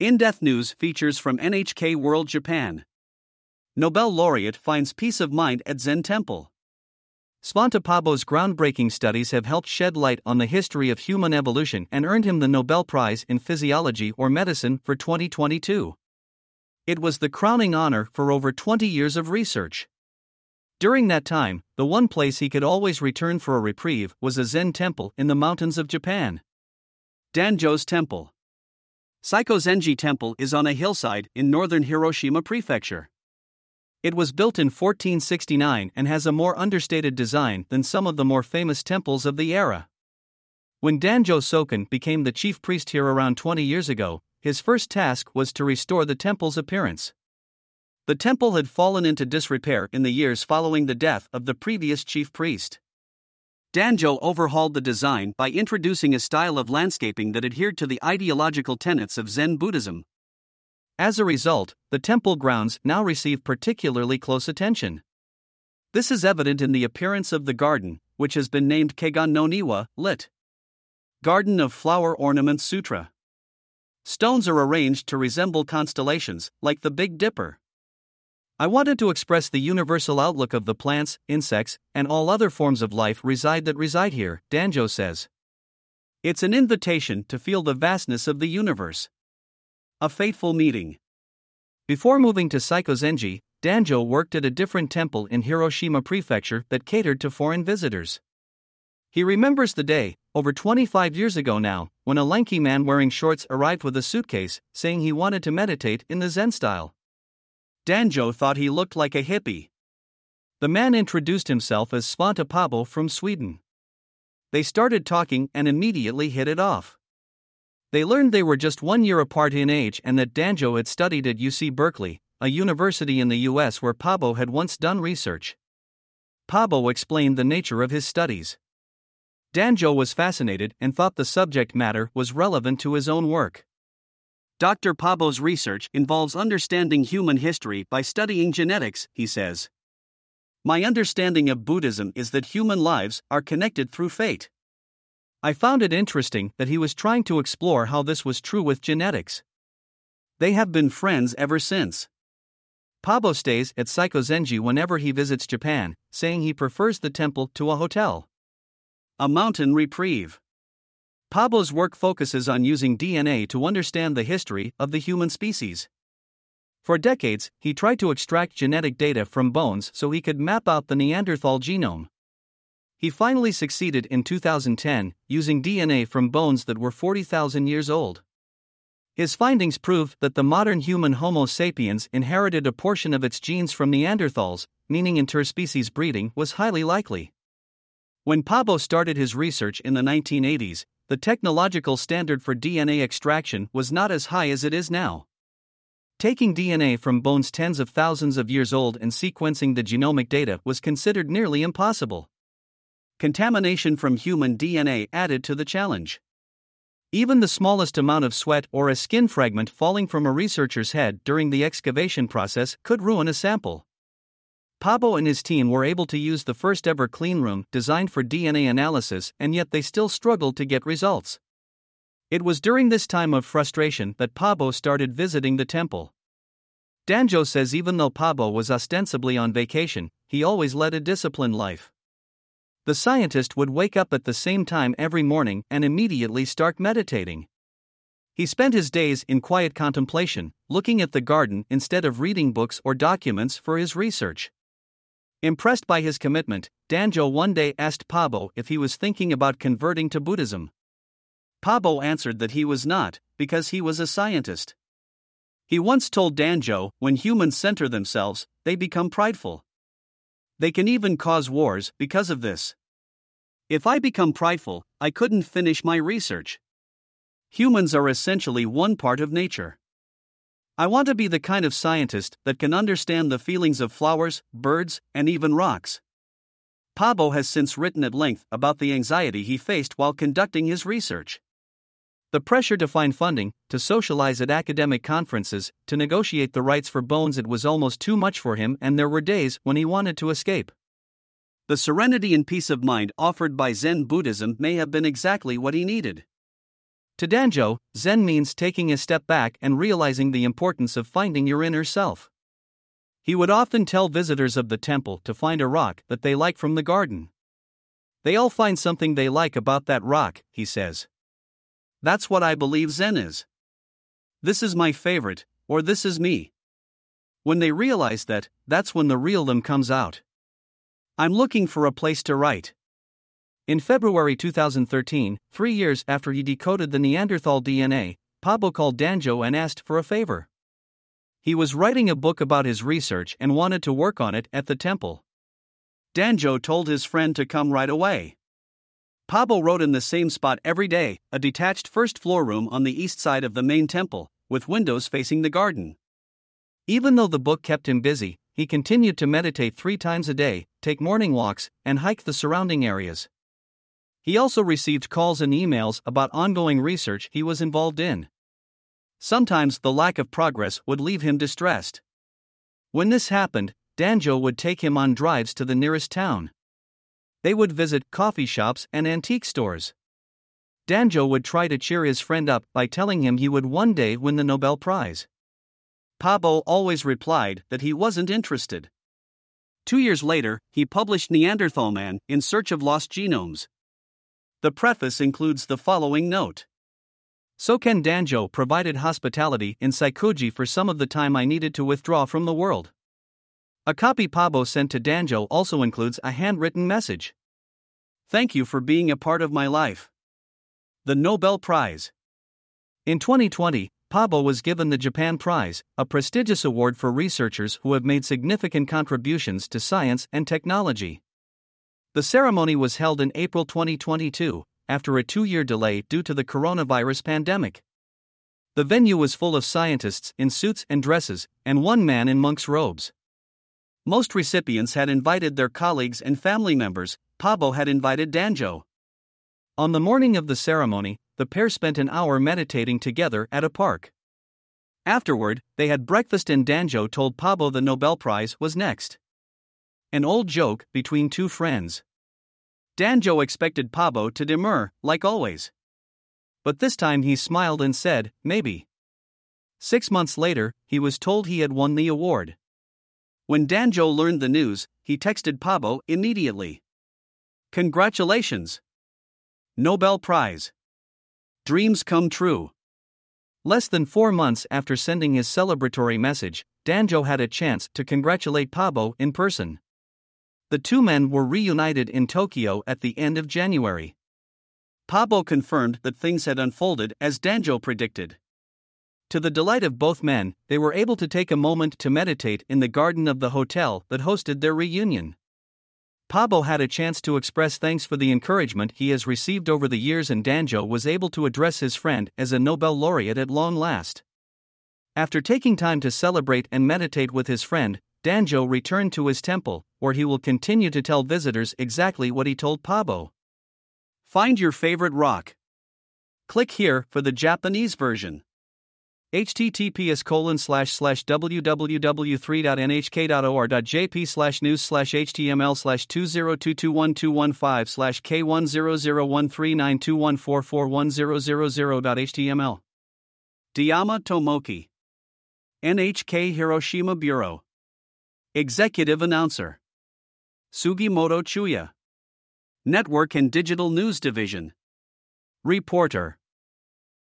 In Depth News features from NHK World Japan. Nobel laureate finds peace of mind at Zen temple. Svante Pääbo's groundbreaking studies have helped shed light on the history of human evolution and earned him the Nobel Prize in Physiology or Medicine for 2022. It was the crowning honor for over 20 years of research. During that time, the one place he could always return for a reprieve was a Zen temple in the mountains of Japan. Danjo's Temple. Saikozenji Temple is on a hillside in northern Hiroshima Prefecture. It was built in 1469 and has a more understated design than some of the more famous temples of the era. When Danjo Soken became the chief priest here around 20 years ago, his first task was to restore the temple's appearance. The temple had fallen into disrepair in the years following the death of the previous chief priest. Danjo overhauled the design by introducing a style of landscaping that adhered to the ideological tenets of Zen Buddhism. As a result, the temple grounds now receive particularly close attention. This is evident in the appearance of the garden, which has been named Kegon no Niwa, lit. Garden of Flower Ornaments Sutra. Stones are arranged to resemble constellations, like the Big Dipper. I wanted to express the universal outlook of the plants, insects, and all other forms of life reside that reside here, Danjo says. It's an invitation to feel the vastness of the universe. A fateful meeting. Before moving to Saikozenji, Danjo worked at a different temple in Hiroshima Prefecture that catered to foreign visitors. He remembers the day, over 25 years ago now, when a lanky man wearing shorts arrived with a suitcase, saying he wanted to meditate in the Zen style. Danjo thought he looked like a hippie. The man introduced himself as Svante Pääbo from Sweden. They started talking and immediately hit it off. They learned they were just one year apart in age and that Danjo had studied at UC Berkeley, a university in the US where Pääbo had once done research. Pääbo explained the nature of his studies. Danjo was fascinated and thought the subject matter was relevant to his own work. Dr. Pääbo's research involves understanding human history by studying genetics, he says. My understanding of Buddhism is that human lives are connected through fate. I found it interesting that he was trying to explore how this was true with genetics. They have been friends ever since. Pääbo stays at Saikozenji whenever he visits Japan, saying he prefers the temple to a hotel. A mountain reprieve. Pääbo's work focuses on using DNA to understand the history of the human species. For decades, he tried to extract genetic data from bones so he could map out the Neanderthal genome. He finally succeeded in 2010, using DNA from bones that were 40,000 years old. His findings proved that the modern human Homo sapiens inherited a portion of its genes from Neanderthals, meaning interspecies breeding was highly likely. When Pääbo started his research in the 1980s, the technological standard for DNA extraction was not as high as it is now. Taking DNA from bones tens of thousands of years old and sequencing the genomic data was considered nearly impossible contamination from human DNA added to the challenge. Even the smallest amount of sweat or a skin fragment falling from a researcher's head during the excavation process could ruin a sample. Pääbo and his team were able to use the first ever cleanroom designed for DNA analysis, and yet they still struggled to get results. It was during this time of frustration that Pääbo started visiting the temple. Danjo says even though Pääbo was ostensibly on vacation, he always led a disciplined life. The scientist would wake up at the same time every morning and immediately start meditating. He spent his days in quiet contemplation, looking at the garden instead of reading books or documents for his research. Impressed by his commitment, Danjo one day asked Pääbo if he was thinking about converting to Buddhism. Pääbo answered that he was not, because he was a scientist. He once told Danjo when humans center themselves, they become prideful. They can even cause wars because of this. If I become prideful, I couldn't finish my research. Humans are essentially one part of nature. I want to be the kind of scientist that can understand the feelings of flowers, birds, and even rocks. Pääbo has since written at length about the anxiety he faced while conducting his research. The pressure to find funding, to socialize at academic conferences, to negotiate the rights for bones, it was almost too much for him, and there were days when he wanted to escape. The serenity and peace of mind offered by Zen Buddhism may have been exactly what he needed. To Danjo, Zen means taking a step back and realizing the importance of finding your inner self. He would often tell visitors of the temple to find a rock that they like from the garden. They all find something they like about that rock, he says. That's what I believe Zen is. This is my favorite, or this is me. When they realize that, that's when the real them comes out. I'm looking for a place to write. In February 2013, three years after he decoded the Neanderthal DNA, Pääbo called Danjo and asked for a favor. He was writing a book about his research and wanted to work on it at the temple. Danjo told his friend to come right away. Pääbo wrote in the same spot every day, a detached first floor room on the east side of the main temple, with windows facing the garden. Even though the book kept him busy, he continued to meditate three times a day, take morning walks, and hike the surrounding areas. He also received calls and emails about ongoing research he was involved in. Sometimes the lack of progress would leave him distressed. When this happened, Danjo would take him on drives to the nearest town. They would visit coffee shops and antique stores. Danjo would try to cheer his friend up by telling him he would one day win the Nobel Prize. Pääbo always replied that he wasn't interested. Two years later, he published Neanderthal Man in Search of Lost Genomes. The preface includes the following note Soken Danjo provided hospitality in Saikuji for some of the time I needed to withdraw from the world. A copy Pääbo sent to Danjo also includes a handwritten message. Thank you for being a part of my life. The Nobel Prize. In 2020, Pääbo was given the Japan Prize, a prestigious award for researchers who have made significant contributions to science and technology. The ceremony was held in April 2022, after a two year delay due to the coronavirus pandemic. The venue was full of scientists in suits and dresses, and one man in monk's robes. Most recipients had invited their colleagues and family members, Pääbo had invited Danjo. On the morning of the ceremony, the pair spent an hour meditating together at a park. Afterward, they had breakfast and Danjo told Pääbo the Nobel Prize was next. An old joke between two friends. Danjo expected Pääbo to demur, like always. But this time he smiled and said, maybe. Six months later, he was told he had won the award. When Danjo learned the news, he texted Pääbo immediately. Congratulations! Nobel Prize. Dreams come true. Less than four months after sending his celebratory message, Danjo had a chance to congratulate Pääbo in person. The two men were reunited in Tokyo at the end of January. Pääbo confirmed that things had unfolded as Danjo predicted. To the delight of both men, they were able to take a moment to meditate in the garden of the hotel that hosted their reunion. Pääbo had a chance to express thanks for the encouragement he has received over the years, and Danjo was able to address his friend as a Nobel laureate at long last. After taking time to celebrate and meditate with his friend, Danjo returned to his temple, where he will continue to tell visitors exactly what he told Pääbo. Find your favorite rock. Click here for the Japanese version. https colon slash slash www3.nhk.or.jp slash news slash html slash 202212115 slash k10013921441000.html. Diyama Tomoki. NHK Hiroshima Bureau. Executive Announcer. Sugimoto Chuya. Network and Digital News Division. Reporter